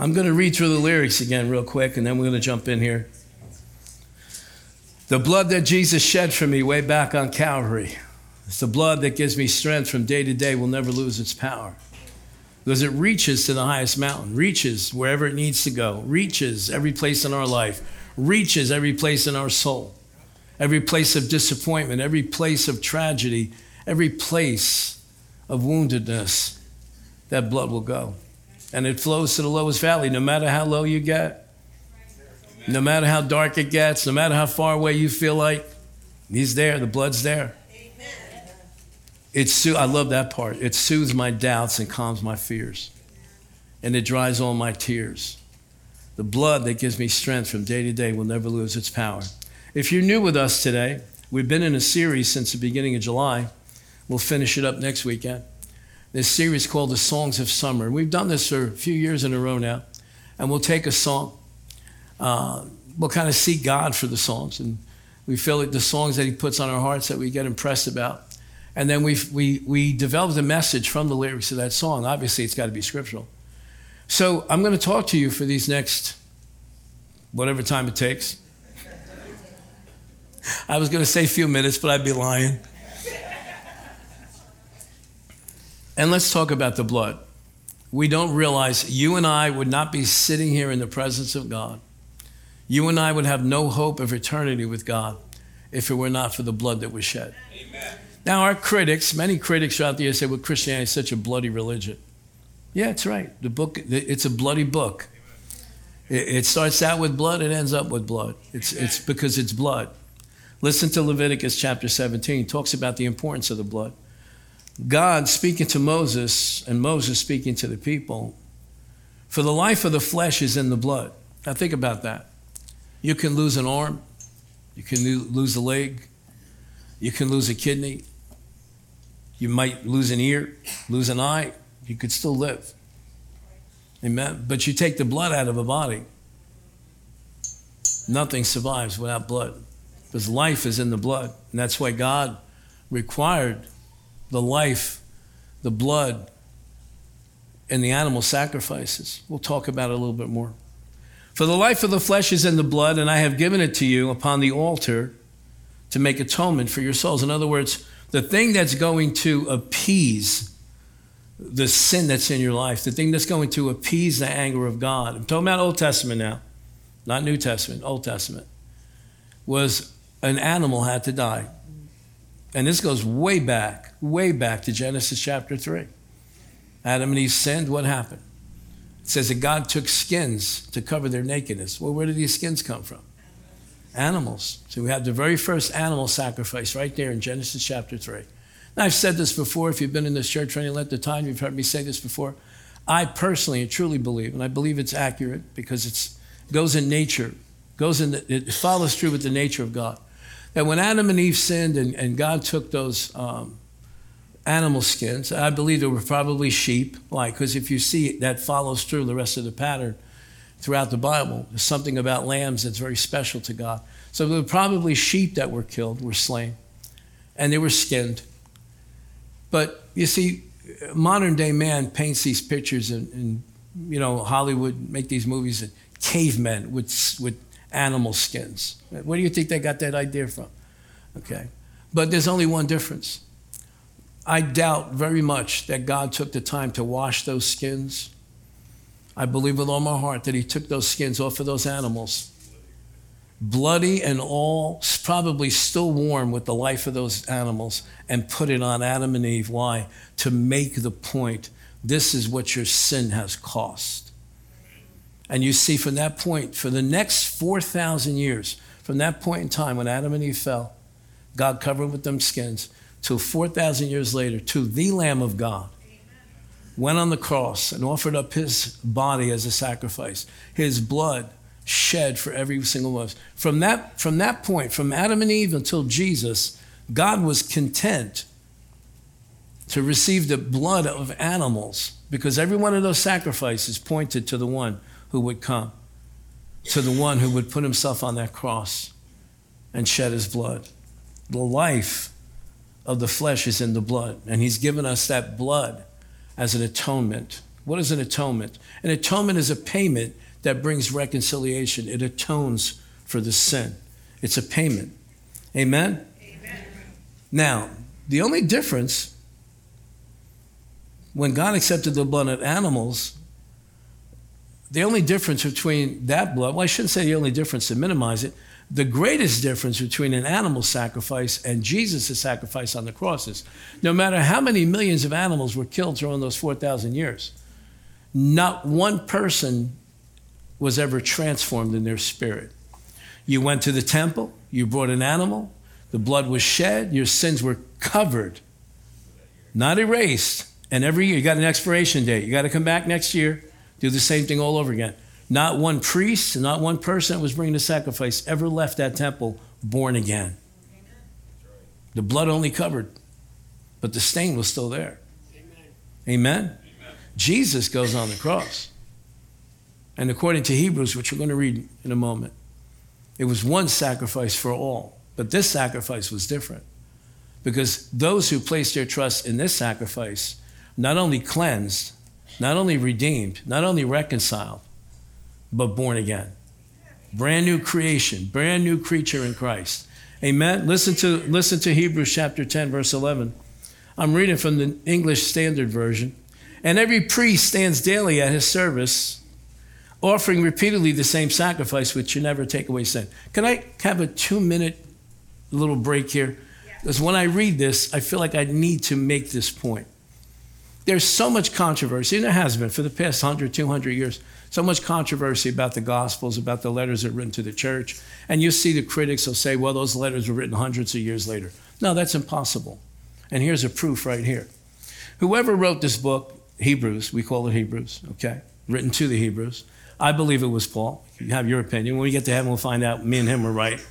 I'm going to read through the lyrics again, real quick, and then we're going to jump in here. The blood that Jesus shed for me way back on Calvary. It's the blood that gives me strength from day to day, will never lose its power. Because it reaches to the highest mountain, reaches wherever it needs to go, reaches every place in our life, reaches every place in our soul, every place of disappointment, every place of tragedy, every place of woundedness. That blood will go. And it flows to the lowest valley, no matter how low you get, no matter how dark it gets, no matter how far away you feel like, He's there, the blood's there. Amen. It so- I love that part. It soothes my doubts and calms my fears. And it dries all my tears. The blood that gives me strength from day to day will never lose its power. If you're new with us today, we've been in a series since the beginning of July. We'll finish it up next weekend. This series called The Songs of Summer. We've done this for a few years in a row now. And we'll take a song uh, we'll kind of seek God for the songs, and we feel like the songs that He puts on our hearts that we get impressed about. And then we we, we develop a message from the lyrics of that song. Obviously, it's got to be scriptural. So I'm going to talk to you for these next whatever time it takes. I was going to say a few minutes, but I'd be lying. And let's talk about the blood. We don't realize you and I would not be sitting here in the presence of God you and I would have no hope of eternity with God if it were not for the blood that was shed. Amen. Now, our critics, many critics out there say, well, Christianity is such a bloody religion. Yeah, it's right. The book, it's a bloody book. It starts out with blood, it ends up with blood. It's, it's because it's blood. Listen to Leviticus chapter 17, it talks about the importance of the blood. God speaking to Moses and Moses speaking to the people, for the life of the flesh is in the blood. Now think about that. You can lose an arm, you can lose a leg, you can lose a kidney, you might lose an ear, lose an eye, you could still live. Amen. But you take the blood out of a body, nothing survives without blood. Because life is in the blood. And that's why God required the life, the blood, and the animal sacrifices. We'll talk about it a little bit more. For the life of the flesh is in the blood, and I have given it to you upon the altar to make atonement for your souls. In other words, the thing that's going to appease the sin that's in your life, the thing that's going to appease the anger of God. I'm talking about Old Testament now, not New Testament, Old Testament, was an animal had to die. And this goes way back, way back to Genesis chapter 3. Adam and Eve sinned, what happened? It says that God took skins to cover their nakedness. Well, where did these skins come from? Animals. So we have the very first animal sacrifice right there in Genesis chapter 3. Now, I've said this before. If you've been in this church for any length of time, you've heard me say this before. I personally and truly believe, and I believe it's accurate because it goes in nature, goes in the, it follows through with the nature of God. That when Adam and Eve sinned and, and God took those um, animal skins. I believe they were probably sheep. Why? Because if you see that follows through the rest of the pattern throughout the Bible, there's something about lambs that's very special to God. So there were probably sheep that were killed, were slain, and they were skinned. But you see, modern day man paints these pictures and, and you know, Hollywood make these movies of cavemen with, with animal skins. Where do you think they got that idea from? Okay. But there's only one difference I doubt very much that God took the time to wash those skins. I believe with all my heart that He took those skins off of those animals, bloody and all, probably still warm with the life of those animals, and put it on Adam and Eve. Why? To make the point this is what your sin has cost. And you see, from that point, for the next 4,000 years, from that point in time when Adam and Eve fell, God covered with them skins till 4,000 years later, to the Lamb of God, went on the cross and offered up his body as a sacrifice, his blood shed for every single one of us. From that, from that point, from Adam and Eve until Jesus, God was content to receive the blood of animals because every one of those sacrifices pointed to the one who would come, to the one who would put himself on that cross and shed his blood. The life of the flesh is in the blood. And he's given us that blood as an atonement. What is an atonement? An atonement is a payment that brings reconciliation, it atones for the sin. It's a payment. Amen? Amen? Now, the only difference when God accepted the blood of animals, the only difference between that blood, well, I shouldn't say the only difference to minimize it, the greatest difference between an animal sacrifice and Jesus' sacrifice on the cross is no matter how many millions of animals were killed during those 4,000 years, not one person was ever transformed in their spirit. You went to the temple, you brought an animal, the blood was shed, your sins were covered, not erased. And every year, you got an expiration date. You got to come back next year, do the same thing all over again. Not one priest, not one person that was bringing the sacrifice ever left that temple born again. The blood only covered, but the stain was still there. Amen? Amen? Jesus goes on the cross. And according to Hebrews, which we're going to read in a moment, it was one sacrifice for all. But this sacrifice was different because those who placed their trust in this sacrifice not only cleansed, not only redeemed, not only reconciled, but born again. Brand new creation, brand new creature in Christ. Amen. Listen to listen to Hebrews chapter 10 verse 11. I'm reading from the English Standard Version. And every priest stands daily at his service, offering repeatedly the same sacrifice which should never take away sin. Can I have a 2-minute little break here? Because when I read this, I feel like I need to make this point. There's so much controversy, and there has been for the past 100, 200 years, so much controversy about the Gospels, about the letters that are written to the church. And you see the critics will say, well, those letters were written hundreds of years later. No, that's impossible. And here's a proof right here. Whoever wrote this book, Hebrews, we call it Hebrews, okay, written to the Hebrews, I believe it was Paul. You have your opinion. When we get to heaven, we'll find out me and him were right,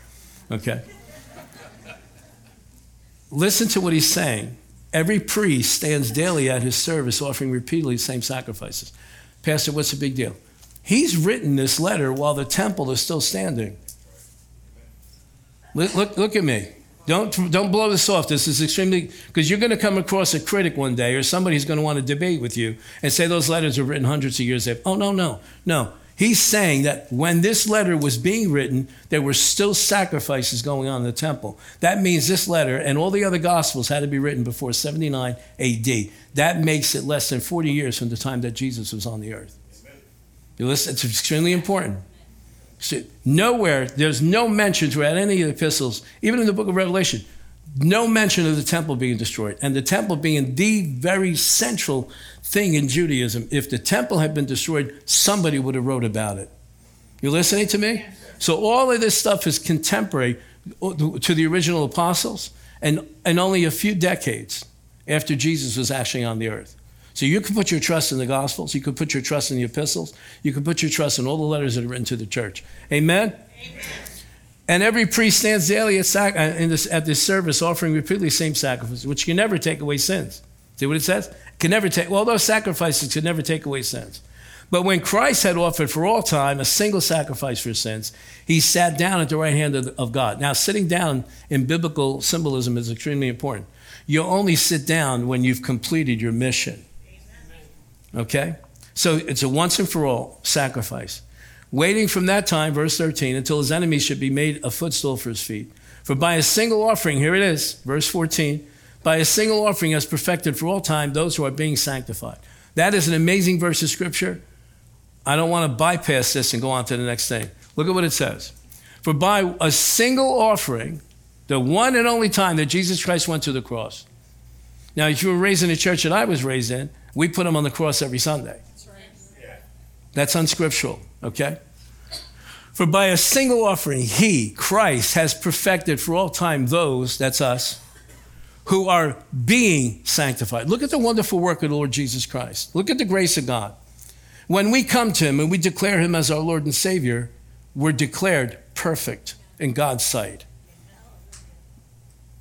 okay? Listen to what he's saying. Every priest stands daily at his service, offering repeatedly the same sacrifices. Pastor, what's the big deal? He's written this letter while the temple is still standing. Look, look, look at me. Don't, don't blow this off. This is extremely, because you're going to come across a critic one day or somebody who's going to want to debate with you and say those letters were written hundreds of years ago. Oh, no, no, no. He's saying that when this letter was being written, there were still sacrifices going on in the temple. That means this letter and all the other gospels had to be written before 79 AD. That makes it less than 40 years from the time that Jesus was on the earth. You listen, it's extremely important. So nowhere, there's no mention throughout any of the epistles, even in the book of Revelation, no mention of the temple being destroyed. And the temple being the very central thing in Judaism. If the temple had been destroyed, somebody would have wrote about it. You listening to me? So all of this stuff is contemporary to the original apostles and, and only a few decades after Jesus was actually on the earth. So you can put your trust in the Gospels. You can put your trust in the epistles. You can put your trust in all the letters that are written to the church. Amen? Amen. And every priest stands daily at, sac- uh, this, at this service offering repeatedly the same sacrifice, which can never take away sins. See what it says? Can never take, well, those sacrifices can never take away sins. But when Christ had offered for all time a single sacrifice for sins, he sat down at the right hand of, of God. Now, sitting down in biblical symbolism is extremely important. You only sit down when you've completed your mission. Okay? So it's a once and for all sacrifice. Waiting from that time, verse 13, until his enemies should be made a footstool for his feet. For by a single offering, here it is, verse 14, by a single offering has perfected for all time those who are being sanctified. That is an amazing verse of scripture. I don't want to bypass this and go on to the next thing. Look at what it says. For by a single offering, the one and only time that Jesus Christ went to the cross. Now, if you were raised in the church that I was raised in, we put him on the cross every Sunday. That's unscriptural, okay? For by a single offering, he, Christ, has perfected for all time those, that's us, who are being sanctified. Look at the wonderful work of the Lord Jesus Christ. Look at the grace of God. When we come to him and we declare him as our Lord and Savior, we're declared perfect in God's sight.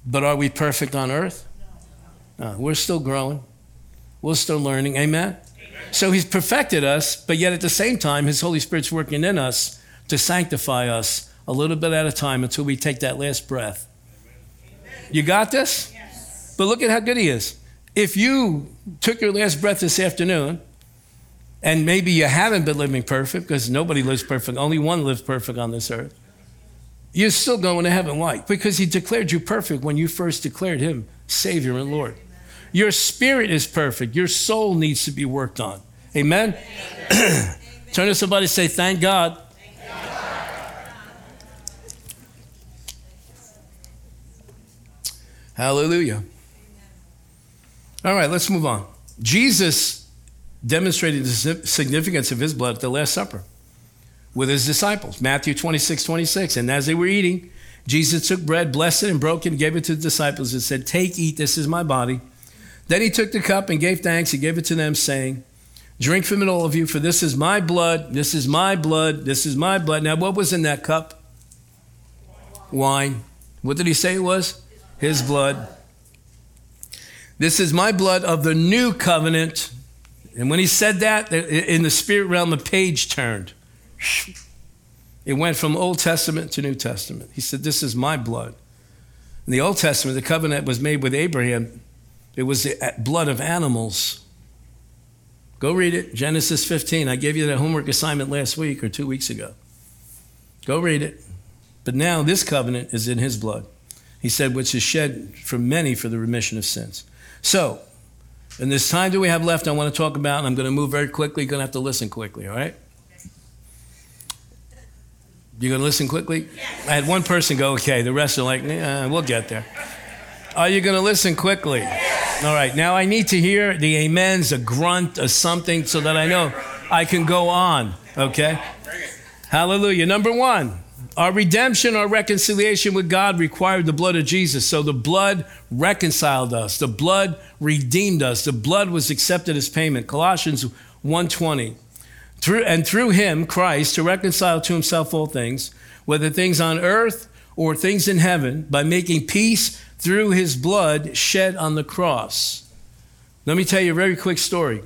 But are we perfect on earth? No, we're still growing. We're still learning. Amen? So he's perfected us, but yet at the same time, his Holy Spirit's working in us to sanctify us a little bit at a time until we take that last breath. You got this? Yes. But look at how good he is. If you took your last breath this afternoon and maybe you haven't been living perfect because nobody lives perfect, only one lives perfect on this earth, you're still going to heaven. Why? Because He declared you perfect when you first declared Him Savior and Lord. Your spirit is perfect, your soul needs to be worked on. Amen? Turn to somebody and say, Thank God. Hallelujah. All right, let's move on. Jesus demonstrated the significance of his blood at the Last Supper with his disciples. Matthew 26, 26. And as they were eating, Jesus took bread, blessed it, and broke it, and gave it to the disciples, and said, Take, eat, this is my body. Then he took the cup and gave thanks. He gave it to them, saying, Drink from it, all of you, for this is my blood. This is my blood. This is my blood. Now, what was in that cup? Wine. What did he say it was? His blood. This is my blood of the new covenant. And when he said that, in the spirit realm, the page turned. It went from Old Testament to New Testament. He said, This is my blood. In the Old Testament, the covenant was made with Abraham. It was the blood of animals. Go read it, Genesis 15. I gave you that homework assignment last week or two weeks ago. Go read it. But now this covenant is in his blood. He said, which is shed for many for the remission of sins. So, in this time that we have left, I want to talk about, and I'm going to move very quickly. You're going to have to listen quickly, all right? You're going to listen quickly? Yes. I had one person go, okay. The rest are like, eh, we'll get there. Are you going to listen quickly? Yes. All right. Now I need to hear the amens, a grunt, or something, so that I know I can go on. Okay? Hallelujah. Number one, our redemption, our reconciliation with God required the blood of Jesus. So the blood reconciled us. The blood redeemed us. The blood was accepted as payment. Colossians 1:20. Through, and through him, Christ, to reconcile to himself all things, whether things on earth or things in heaven, by making peace through his blood shed on the cross. Let me tell you a very quick story,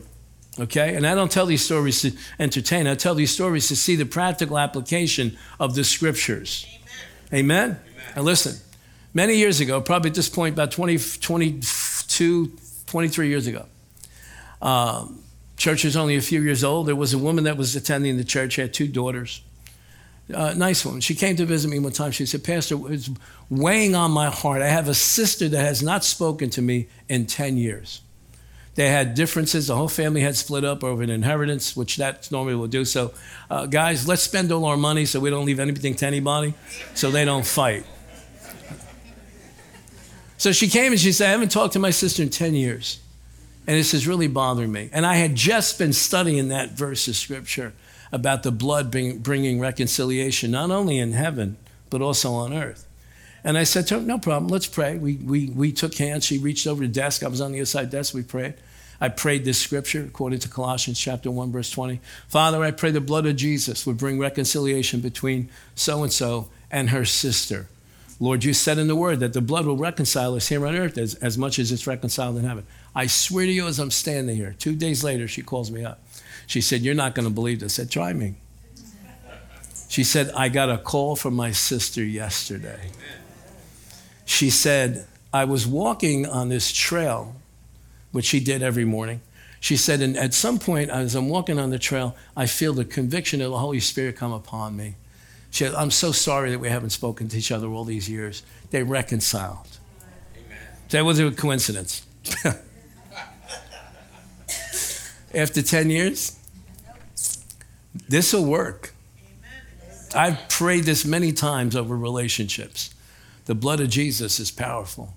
okay? And I don't tell these stories to entertain, I tell these stories to see the practical application of the scriptures. Amen? Amen? Amen. Now listen, many years ago, probably at this point, about 20, 22, 23 years ago, um, Church was only a few years old. There was a woman that was attending the church, had two daughters. Uh, nice woman. She came to visit me one time. She said, Pastor, it's weighing on my heart. I have a sister that has not spoken to me in 10 years. They had differences. The whole family had split up over an inheritance, which that normally will do. So, uh, guys, let's spend all our money so we don't leave anything to anybody so they don't fight. So she came and she said, I haven't talked to my sister in 10 years. And this is really bothering me. And I had just been studying that verse of scripture about the blood bring, bringing reconciliation, not only in heaven, but also on earth. And I said to her, No problem, let's pray. We, we, we took hands. She reached over the desk. I was on the other side desk. We prayed. I prayed this scripture according to Colossians chapter 1, verse 20. Father, I pray the blood of Jesus would bring reconciliation between so and so and her sister. Lord, you said in the word that the blood will reconcile us here on earth as, as much as it's reconciled in heaven. I swear to you, as I'm standing here, two days later, she calls me up. She said, You're not going to believe this. I said, Try me. She said, I got a call from my sister yesterday. She said, I was walking on this trail, which she did every morning. She said, and at some point, as I'm walking on the trail, I feel the conviction of the Holy Spirit come upon me. She said, I'm so sorry that we haven't spoken to each other all these years. They reconciled. Amen. That was a coincidence. after 10 years? This will work. I've prayed this many times over relationships. The blood of Jesus is powerful.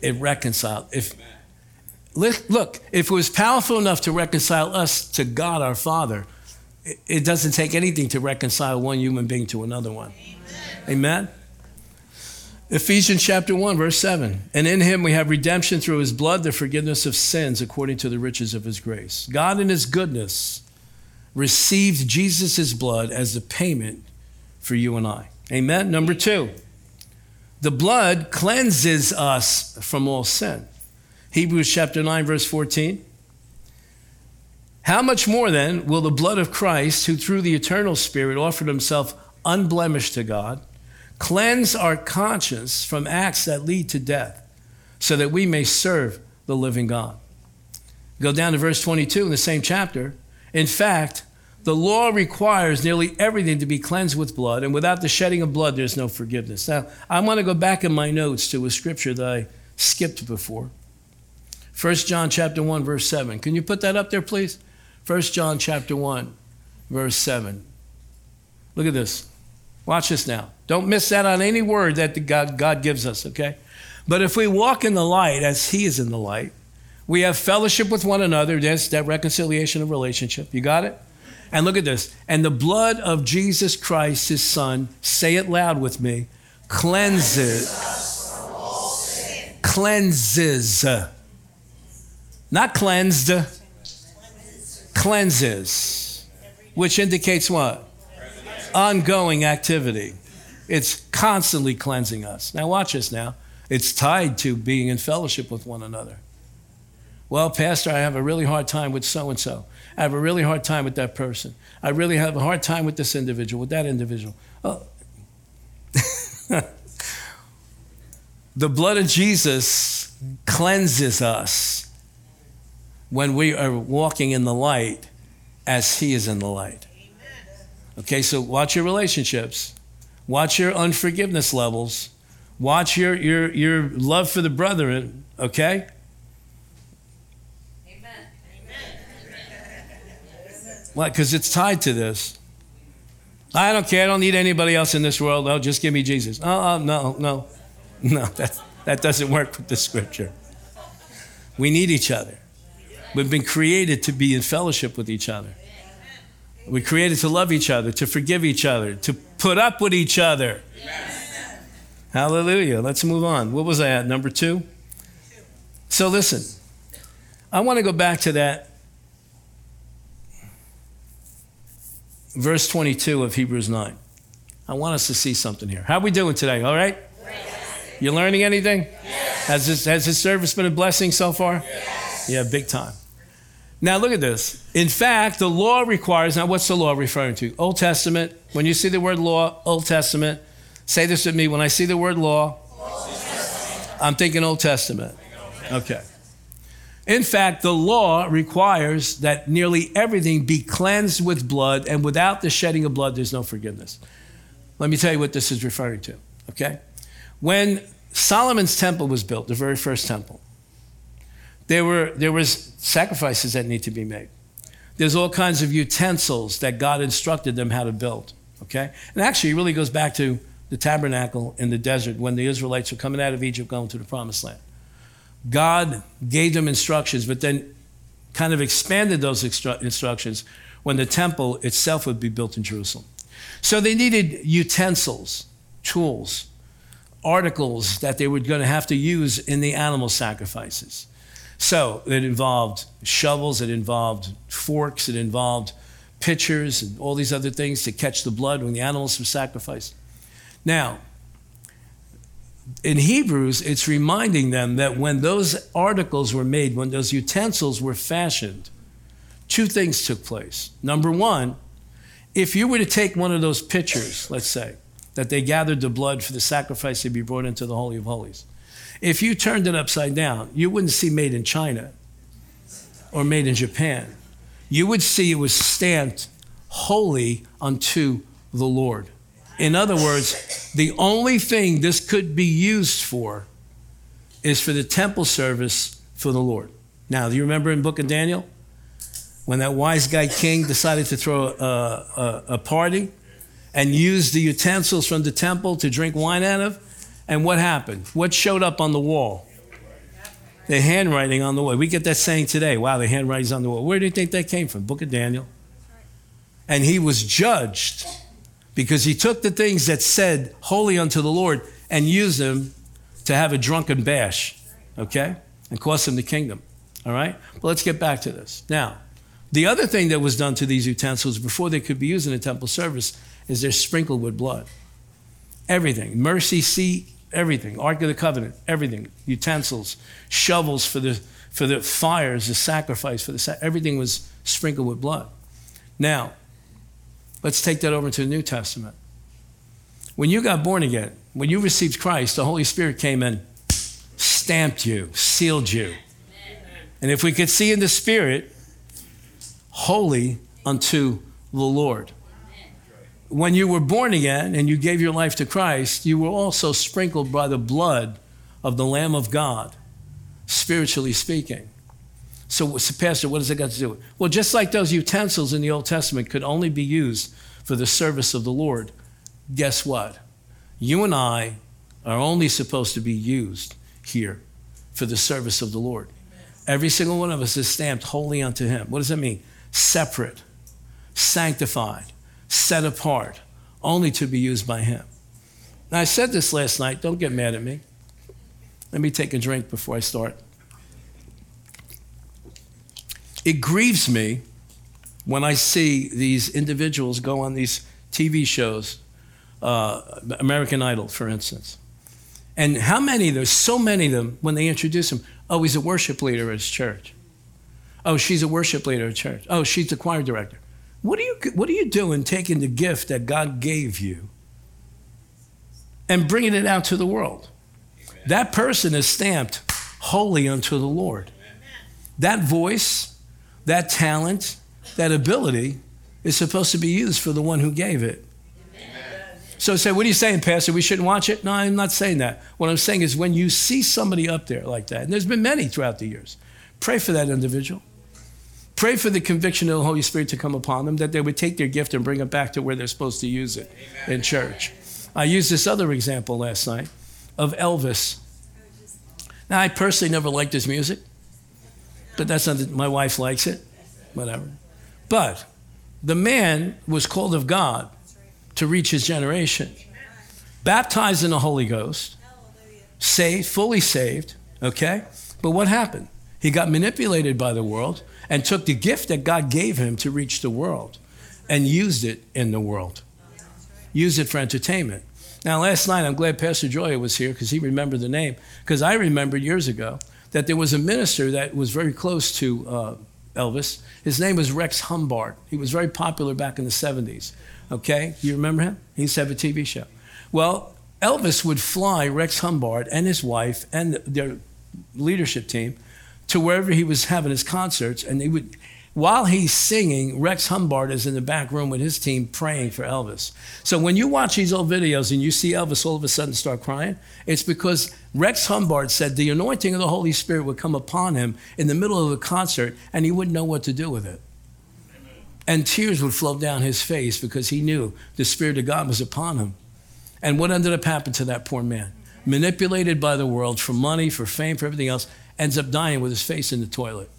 It reconciles. If look, if it was powerful enough to reconcile us to God our Father, it doesn't take anything to reconcile one human being to another one. Amen. Amen? Ephesians chapter 1, verse 7. And in him we have redemption through his blood, the forgiveness of sins according to the riches of his grace. God, in his goodness, received Jesus' blood as the payment for you and I. Amen. Number two, the blood cleanses us from all sin. Hebrews chapter 9, verse 14. How much more then will the blood of Christ, who through the eternal Spirit offered himself unblemished to God, Cleanse our conscience from acts that lead to death, so that we may serve the living God. Go down to verse 22 in the same chapter. In fact, the law requires nearly everything to be cleansed with blood, and without the shedding of blood, there's no forgiveness. Now, I want to go back in my notes to a scripture that I skipped before. 1 John chapter 1, verse 7. Can you put that up there, please? 1 John chapter 1, verse 7. Look at this. Watch this now. Don't miss that on any word that God, God gives us, okay? But if we walk in the light as He is in the light, we have fellowship with one another. That's that reconciliation of relationship. You got it? And look at this. And the blood of Jesus Christ, his son, say it loud with me, cleanses. Cleanses. Not cleansed. Cleanses. Which indicates what? Ongoing activity. It's constantly cleansing us. Now, watch this now. It's tied to being in fellowship with one another. Well, Pastor, I have a really hard time with so and so. I have a really hard time with that person. I really have a hard time with this individual, with that individual. Oh. the blood of Jesus cleanses us when we are walking in the light as He is in the light. Okay, so watch your relationships, watch your unforgiveness levels, watch your, your, your love for the brethren, okay? Why? Because it's tied to this. I don't care. I don't need anybody else in this world. Oh, just give me Jesus. Oh, oh no, no, no. That, that doesn't work with the scripture. We need each other. We've been created to be in fellowship with each other. We're created to love each other, to forgive each other, to put up with each other. Yes. Hallelujah. Let's move on. What was I at? Number two? So listen, I want to go back to that verse 22 of Hebrews 9. I want us to see something here. How are we doing today? All right? Yes. You learning anything? Yes. Has, this, has this service been a blessing so far? Yes. Yeah, big time. Now look at this. In fact, the law requires, now what's the law referring to? Old Testament. When you see the word law, Old Testament, say this with me. When I see the word law, I'm thinking Old Testament. Okay. In fact, the law requires that nearly everything be cleansed with blood, and without the shedding of blood, there's no forgiveness. Let me tell you what this is referring to, okay? When Solomon's temple was built, the very first temple, there were there was sacrifices that need to be made. There's all kinds of utensils that God instructed them how to build, okay? And actually, it really goes back to the tabernacle in the desert when the Israelites were coming out of Egypt going to the promised land. God gave them instructions, but then kind of expanded those instru- instructions when the temple itself would be built in Jerusalem. So they needed utensils, tools, articles that they were going to have to use in the animal sacrifices. So it involved shovels, it involved forks, it involved pitchers, and all these other things to catch the blood when the animals were sacrificed. Now, in Hebrews, it's reminding them that when those articles were made, when those utensils were fashioned, two things took place. Number one, if you were to take one of those pitchers, let's say, that they gathered the blood for the sacrifice to be brought into the Holy of Holies, if you turned it upside down, you wouldn't see made in China or made in Japan. You would see it was stamped holy unto the Lord. In other words, the only thing this could be used for is for the temple service for the Lord. Now, do you remember in book of Daniel when that wise guy king decided to throw a, a, a party and use the utensils from the temple to drink wine out of? And what happened? What showed up on the wall? The handwriting on the wall. We get that saying today. Wow, the handwriting's on the wall. Where do you think that came from? Book of Daniel. And he was judged because he took the things that said holy unto the Lord and used them to have a drunken bash, okay? And cost him the kingdom, all right? But let's get back to this. Now, the other thing that was done to these utensils before they could be used in a temple service is they're sprinkled with blood. Everything, mercy seat, everything, Ark of the Covenant, everything, utensils, shovels for the, for the fires, the sacrifice for the, everything was sprinkled with blood. Now, Let's take that over to the New Testament. When you got born again, when you received Christ, the Holy Spirit came and stamped you, sealed you. And if we could see in the Spirit, holy unto the Lord. When you were born again and you gave your life to Christ, you were also sprinkled by the blood of the Lamb of God, spiritually speaking. So, Pastor, what does it got to do with? Well, just like those utensils in the Old Testament could only be used for the service of the Lord, guess what? You and I are only supposed to be used here for the service of the Lord. Every single one of us is stamped holy unto Him. What does that mean? Separate, sanctified, set apart, only to be used by Him. Now, I said this last night. Don't get mad at me. Let me take a drink before I start. It grieves me when I see these individuals go on these TV shows, uh, American Idol, for instance. And how many, there's so many of them, when they introduce him, oh, he's a worship leader at his church. Oh, she's a worship leader at church. Oh, she's the choir director. What are you, what are you doing taking the gift that God gave you and bringing it out to the world? Amen. That person is stamped holy unto the Lord. Amen. That voice, that talent, that ability is supposed to be used for the one who gave it. So say, what are you saying, Pastor? We shouldn't watch it? No, I'm not saying that. What I'm saying is when you see somebody up there like that, and there's been many throughout the years, pray for that individual. Pray for the conviction of the Holy Spirit to come upon them, that they would take their gift and bring it back to where they're supposed to use it Amen. in church. I used this other example last night of Elvis. Now, I personally never liked his music, but that's not, my wife likes it, whatever. But the man was called of God to reach his generation. Baptized in the Holy Ghost, saved, fully saved, okay? But what happened? He got manipulated by the world and took the gift that God gave him to reach the world and used it in the world. Used it for entertainment. Now, last night, I'm glad Pastor Joya was here because he remembered the name. Because I remembered years ago that there was a minister that was very close to uh, Elvis. His name was Rex Humbard. He was very popular back in the 70s. Okay? You remember him? He used to have a TV show. Well, Elvis would fly Rex Humbard and his wife and their leadership team to wherever he was having his concerts, and they would, while he's singing, Rex Humbard is in the back room with his team praying for Elvis. So when you watch these old videos and you see Elvis all of a sudden start crying, it's because Rex Humbard said the anointing of the Holy Spirit would come upon him in the middle of the concert, and he wouldn't know what to do with it. And tears would flow down his face because he knew the Spirit of God was upon him. And what ended up happening to that poor man? Manipulated by the world for money, for fame, for everything else, ends up dying with his face in the toilet.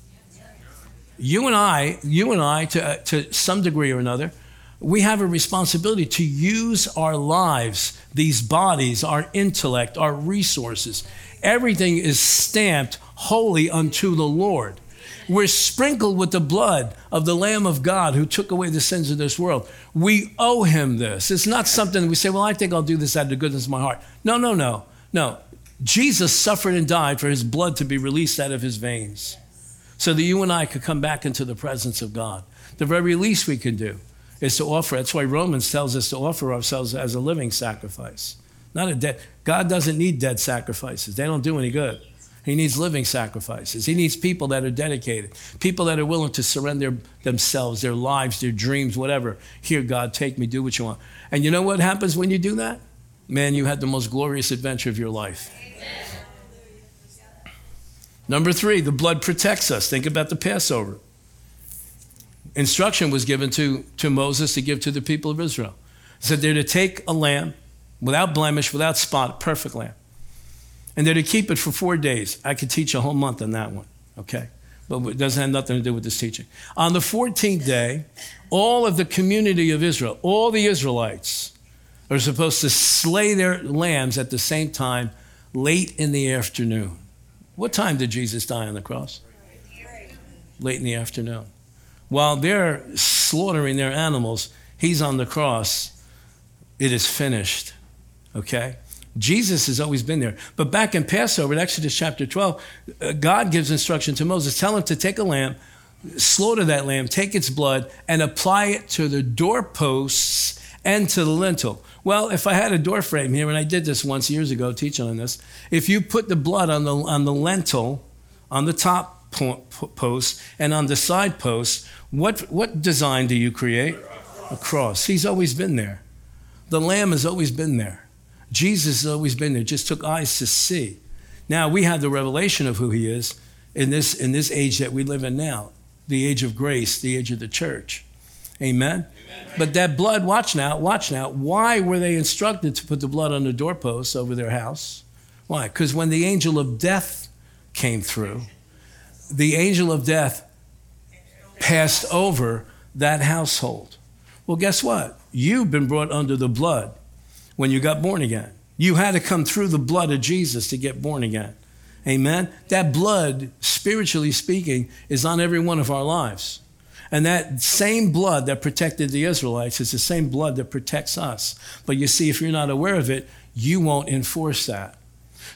You and I, you and I, to, uh, to some degree or another, we have a responsibility to use our lives, these bodies, our intellect, our resources. Everything is stamped holy unto the Lord. We're sprinkled with the blood of the Lamb of God who took away the sins of this world. We owe him this. It's not something we say, well, I think I'll do this out of the goodness of my heart. No, no, no. No. Jesus suffered and died for his blood to be released out of his veins so that you and I could come back into the presence of God. The very least we can do is to offer. That's why Romans tells us to offer ourselves as a living sacrifice, not a dead. God doesn't need dead sacrifices, they don't do any good. He needs living sacrifices. He needs people that are dedicated, people that are willing to surrender themselves, their lives, their dreams, whatever. Here, God, take me, do what you want. And you know what happens when you do that? Man, you had the most glorious adventure of your life. Number three, the blood protects us. Think about the Passover. Instruction was given to, to Moses to give to the people of Israel. He said they're to take a lamb without blemish, without spot, perfect lamb and they're to keep it for four days. I could teach a whole month on that one, okay? But it doesn't have nothing to do with this teaching. On the 14th day, all of the community of Israel, all the Israelites, are supposed to slay their lambs at the same time late in the afternoon. What time did Jesus die on the cross? Late in the afternoon. While they're slaughtering their animals, he's on the cross. It is finished. Okay? Jesus has always been there. But back in Passover, in Exodus chapter 12, uh, God gives instruction to Moses tell him to take a lamb, slaughter that lamb, take its blood, and apply it to the doorposts and to the lintel. Well, if I had a door frame here, and I did this once years ago teaching on this, if you put the blood on the, on the lintel, on the top post and on the side posts, what, what design do you create? A cross. He's always been there. The Lamb has always been there. Jesus has always been there, just took eyes to see. Now we have the revelation of who he is in this, in this age that we live in now, the age of grace, the age of the church. Amen? But that blood, watch now, watch now. Why were they instructed to put the blood on the doorposts over their house? Why? Because when the angel of death came through, the angel of death passed over that household. Well, guess what? You've been brought under the blood when you got born again. You had to come through the blood of Jesus to get born again. Amen? That blood, spiritually speaking, is on every one of our lives. And that same blood that protected the Israelites is the same blood that protects us. But you see, if you're not aware of it, you won't enforce that.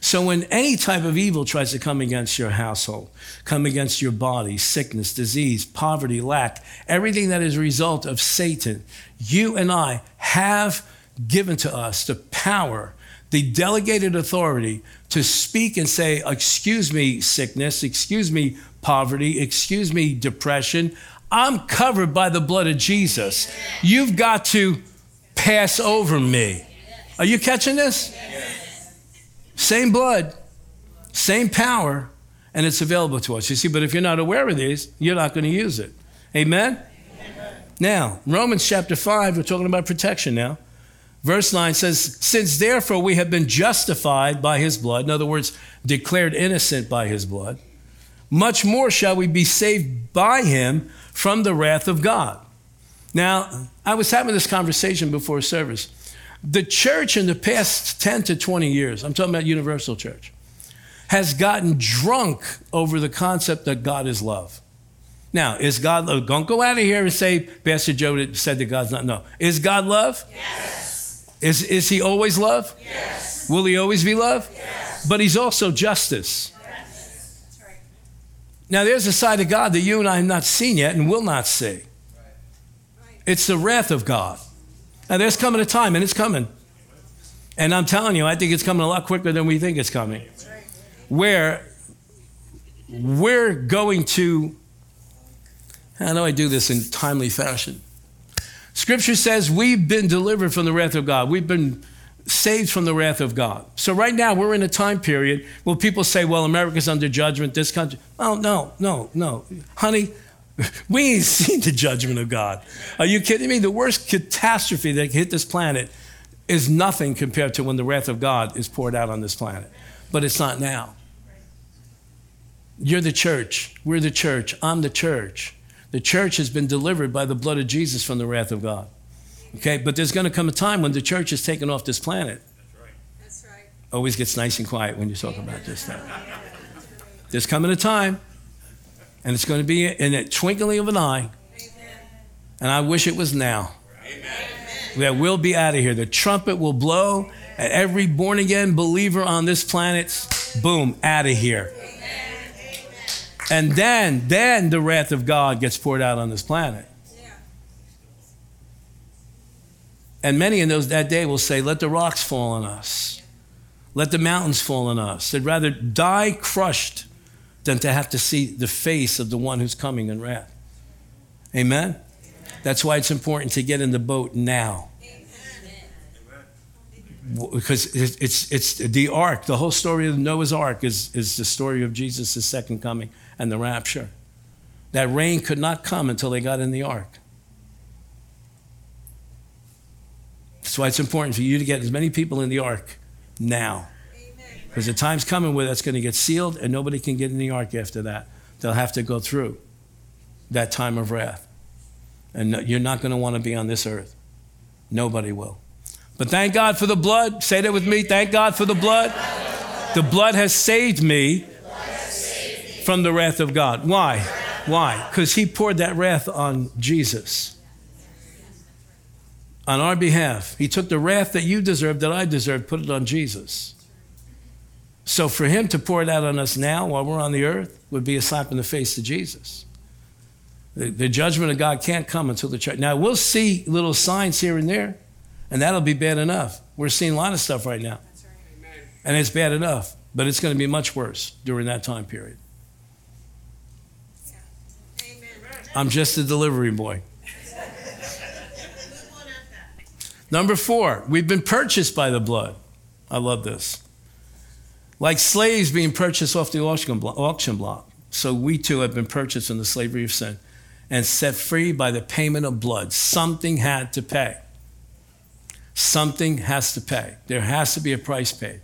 So when any type of evil tries to come against your household, come against your body, sickness, disease, poverty, lack, everything that is a result of Satan, you and I have given to us the power, the delegated authority to speak and say, Excuse me, sickness, excuse me, poverty, excuse me, depression. I'm covered by the blood of Jesus. You've got to pass over me. Are you catching this? Same blood, same power, and it's available to us. You see, but if you're not aware of these, you're not going to use it. Amen? Amen? Now, Romans chapter 5, we're talking about protection now. Verse 9 says, Since therefore we have been justified by his blood, in other words, declared innocent by his blood, much more shall we be saved by him from the wrath of God. Now, I was having this conversation before service. The church in the past 10 to 20 years, I'm talking about Universal Church, has gotten drunk over the concept that God is love. Now, is God love? Don't go out of here and say, Pastor Joe said that God's not. No. Is God love? Yes. Is, is he always love? Yes. Will he always be love? Yes. But he's also justice. Yes. That's right. Now, there's a side of God that you and I have not seen yet and will not see. It's the wrath of God. Now, there's coming a time, and it's coming. And I'm telling you, I think it's coming a lot quicker than we think it's coming. Where we're going to, how do I do this in timely fashion? Scripture says we've been delivered from the wrath of God. We've been saved from the wrath of God. So right now we're in a time period where people say, well, America's under judgment, this country. Oh, no, no, no. Honey, we ain't seen the judgment of God. Are you kidding me? The worst catastrophe that hit this planet is nothing compared to when the wrath of God is poured out on this planet. But it's not now. You're the church. We're the church. I'm the church. The church has been delivered by the blood of Jesus from the wrath of God. Okay, but there's going to come a time when the church is taken off this planet. That's right. That's right. Always gets nice and quiet when you talk about this stuff. There's coming a time and it's going to be in a twinkling of an eye. Amen. And I wish it was now. Amen. That we'll be out of here. The trumpet will blow, and every born again believer on this planet, boom, out of here. Amen. And then, then the wrath of God gets poured out on this planet. And many in those that day will say, "Let the rocks fall on us, let the mountains fall on us." They'd rather die crushed than to have to see the face of the one who's coming in wrath. Amen? That's why it's important to get in the boat now. Because it's, it's the ark, the whole story of Noah's ark is, is the story of Jesus' second coming and the rapture. That rain could not come until they got in the ark. That's why it's important for you to get as many people in the ark now. Because the time's coming where that's going to get sealed and nobody can get in the ark after that. They'll have to go through that time of wrath. And you're not going to want to be on this earth. Nobody will. But thank God for the blood. Say that with me. Thank God for the blood. The blood has saved me from the wrath of God. Why? Why? Because he poured that wrath on Jesus. On our behalf. He took the wrath that you deserved, that I deserved, put it on Jesus. So for him to pour it out on us now while we're on the earth would be a slap in the face to Jesus. The, the judgment of God can't come until the church. Now we'll see little signs here and there, and that'll be bad enough. We're seeing a lot of stuff right now. And it's bad enough, but it's going to be much worse during that time period. I'm just a delivery boy. Number four, we've been purchased by the blood. I love this. Like slaves being purchased off the auction block, so we too have been purchased from the slavery of sin and set free by the payment of blood. Something had to pay. Something has to pay. There has to be a price paid.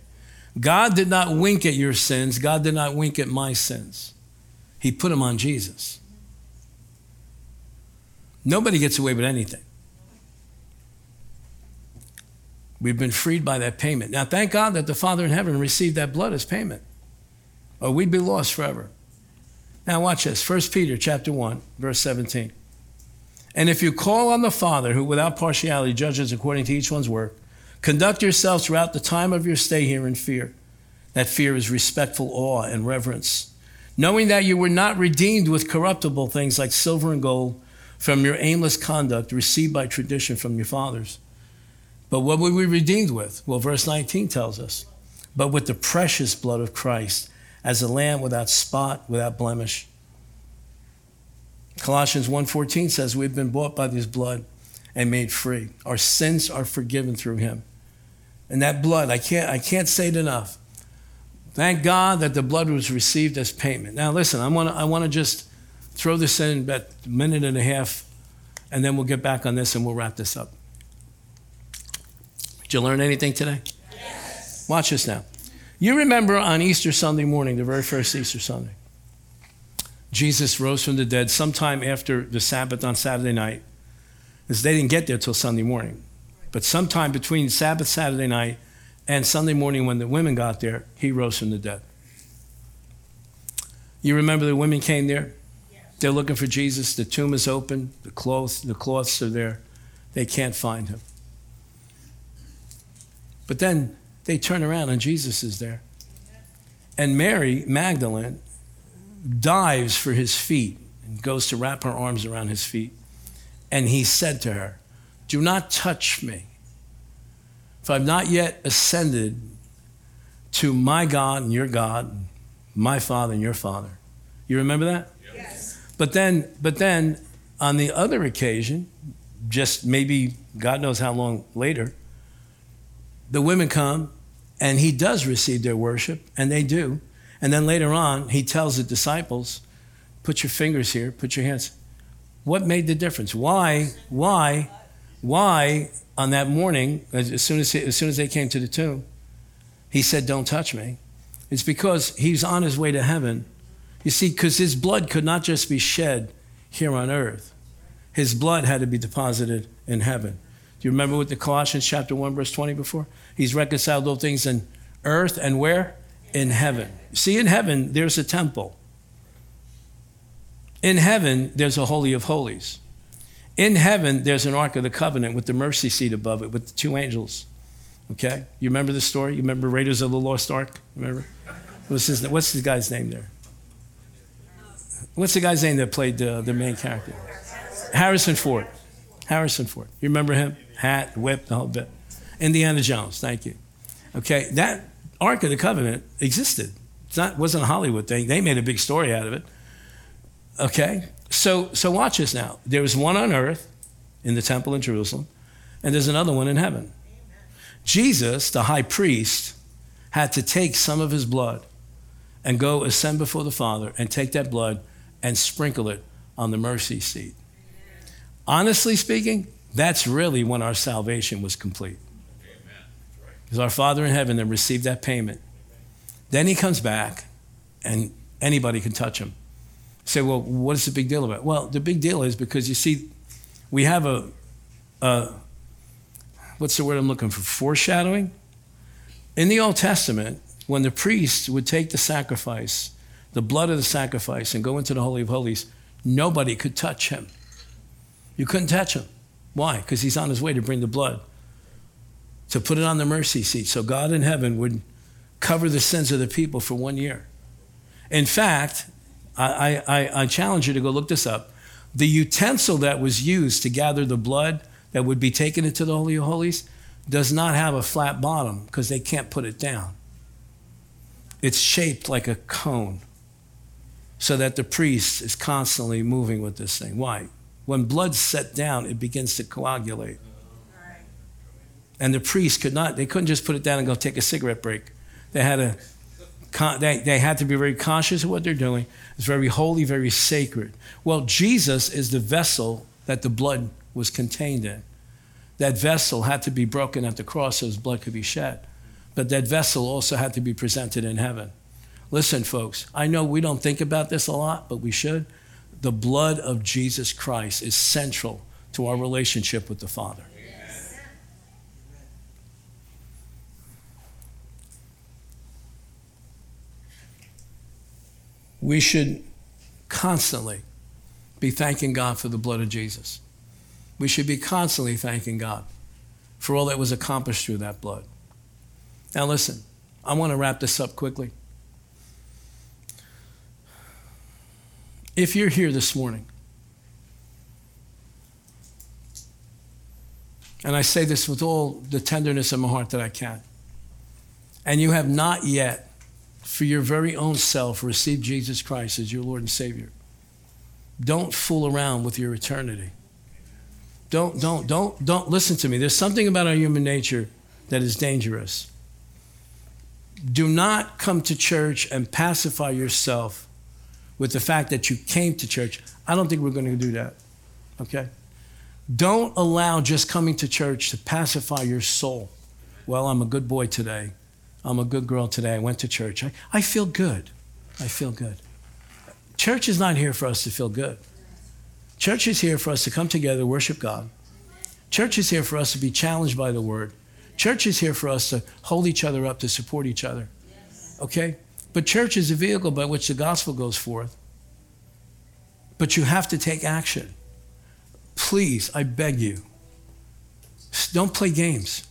God did not wink at your sins. God did not wink at my sins. He put them on Jesus. Nobody gets away with anything. We've been freed by that payment. Now, thank God that the Father in heaven received that blood as payment, or we'd be lost forever. Now, watch this 1 Peter chapter 1, verse 17. And if you call on the Father, who without partiality judges according to each one's work, conduct yourselves throughout the time of your stay here in fear. That fear is respectful awe and reverence, knowing that you were not redeemed with corruptible things like silver and gold from your aimless conduct received by tradition from your fathers. But what were we redeemed with? Well, verse 19 tells us, but with the precious blood of Christ, as a lamb without spot, without blemish. Colossians 1:14 says we've been bought by his blood and made free. Our sins are forgiven through him. And that blood, I can't I can't say it enough. Thank God that the blood was received as payment. Now listen, I want to I want to just throw this in about a minute and a half and then we'll get back on this and we'll wrap this up. Did you learn anything today? Yes. Watch this now. You remember on Easter Sunday morning, the very first Easter Sunday, Jesus rose from the dead sometime after the Sabbath on Saturday night, they didn't get there till Sunday morning. But sometime between Sabbath Saturday night and Sunday morning when the women got there, he rose from the dead. You remember the women came there? They're looking for Jesus. The tomb is open. The clothes, the cloths are there. They can't find him. But then they turn around and Jesus is there. And Mary Magdalene dives for his feet and goes to wrap her arms around his feet. And he said to her, Do not touch me, for I've not yet ascended to my God and your God, my Father and your Father. You remember that? Yes. But then, but then on the other occasion, just maybe God knows how long later, the women come and he does receive their worship, and they do. And then later on, he tells the disciples, put your fingers here, put your hands. What made the difference? Why, why, why on that morning, as soon as, as soon as they came to the tomb, he said, Don't touch me? It's because he's on his way to heaven. You see, because his blood could not just be shed here on earth, his blood had to be deposited in heaven. Do you remember what the Colossians chapter 1, verse 20 before? He's reconciled all things in earth and where? In heaven. See, in heaven, there's a temple. In heaven, there's a Holy of Holies. In heaven, there's an Ark of the Covenant with the mercy seat above it with the two angels. Okay? You remember the story? You remember Raiders of the Lost Ark? Remember? What's, his, what's the guy's name there? What's the guy's name that played the, the main character? Harrison Ford. Harrison Ford. You remember him? Hat, whip, the whole bit. Indiana Jones. Thank you. Okay, that Ark of the Covenant existed. It's not wasn't a Hollywood thing. They made a big story out of it. Okay, so so watch this now. There was one on earth, in the temple in Jerusalem, and there's another one in heaven. Jesus, the high priest, had to take some of his blood and go ascend before the Father and take that blood and sprinkle it on the mercy seat. Honestly speaking, that's really when our salvation was complete. Because our Father in heaven then received that payment. Then he comes back and anybody can touch him. Say, well, what is the big deal about? Well, the big deal is because you see, we have a, a what's the word I'm looking for? Foreshadowing. In the Old Testament, when the priest would take the sacrifice, the blood of the sacrifice, and go into the Holy of Holies, nobody could touch him. You couldn't touch him. Why? Because he's on his way to bring the blood, to put it on the mercy seat. So God in heaven would cover the sins of the people for one year. In fact, I, I, I challenge you to go look this up. The utensil that was used to gather the blood that would be taken into the Holy of Holies does not have a flat bottom because they can't put it down. It's shaped like a cone. so that the priest is constantly moving with this thing. Why? When blood's set down, it begins to coagulate. And the priest could not, they couldn't just put it down and go take a cigarette break. They had con- they, they had to be very conscious of what they're doing. It's very holy, very sacred. Well, Jesus is the vessel that the blood was contained in. That vessel had to be broken at the cross so his blood could be shed. But that vessel also had to be presented in heaven. Listen, folks, I know we don't think about this a lot, but we should. The blood of Jesus Christ is central to our relationship with the Father. We should constantly be thanking God for the blood of Jesus. We should be constantly thanking God for all that was accomplished through that blood. Now, listen, I want to wrap this up quickly. If you're here this morning, and I say this with all the tenderness in my heart that I can, and you have not yet, for your very own self, received Jesus Christ as your Lord and Savior, don't fool around with your eternity. Don't, don't, don't, don't listen to me. There's something about our human nature that is dangerous. Do not come to church and pacify yourself with the fact that you came to church. I don't think we're going to do that. Okay? Don't allow just coming to church to pacify your soul. Well, I'm a good boy today. I'm a good girl today. I went to church. I, I feel good. I feel good. Church is not here for us to feel good. Church is here for us to come together, worship God. Church is here for us to be challenged by the word. Church is here for us to hold each other up, to support each other. Okay? But church is a vehicle by which the gospel goes forth. But you have to take action. Please, I beg you, don't play games.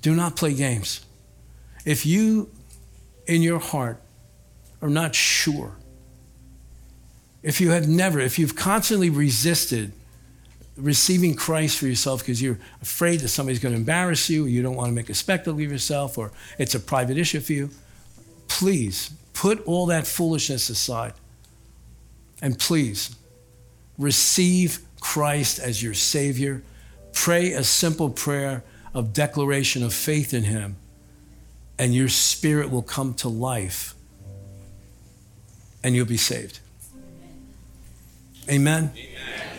Do not play games. If you, in your heart, are not sure, if you have never, if you've constantly resisted receiving Christ for yourself because you're afraid that somebody's going to embarrass you, or you don't want to make a spectacle of yourself, or it's a private issue for you, please put all that foolishness aside. And please receive Christ as your Savior. Pray a simple prayer of declaration of faith in Him, and your spirit will come to life, and you'll be saved. Amen. Amen.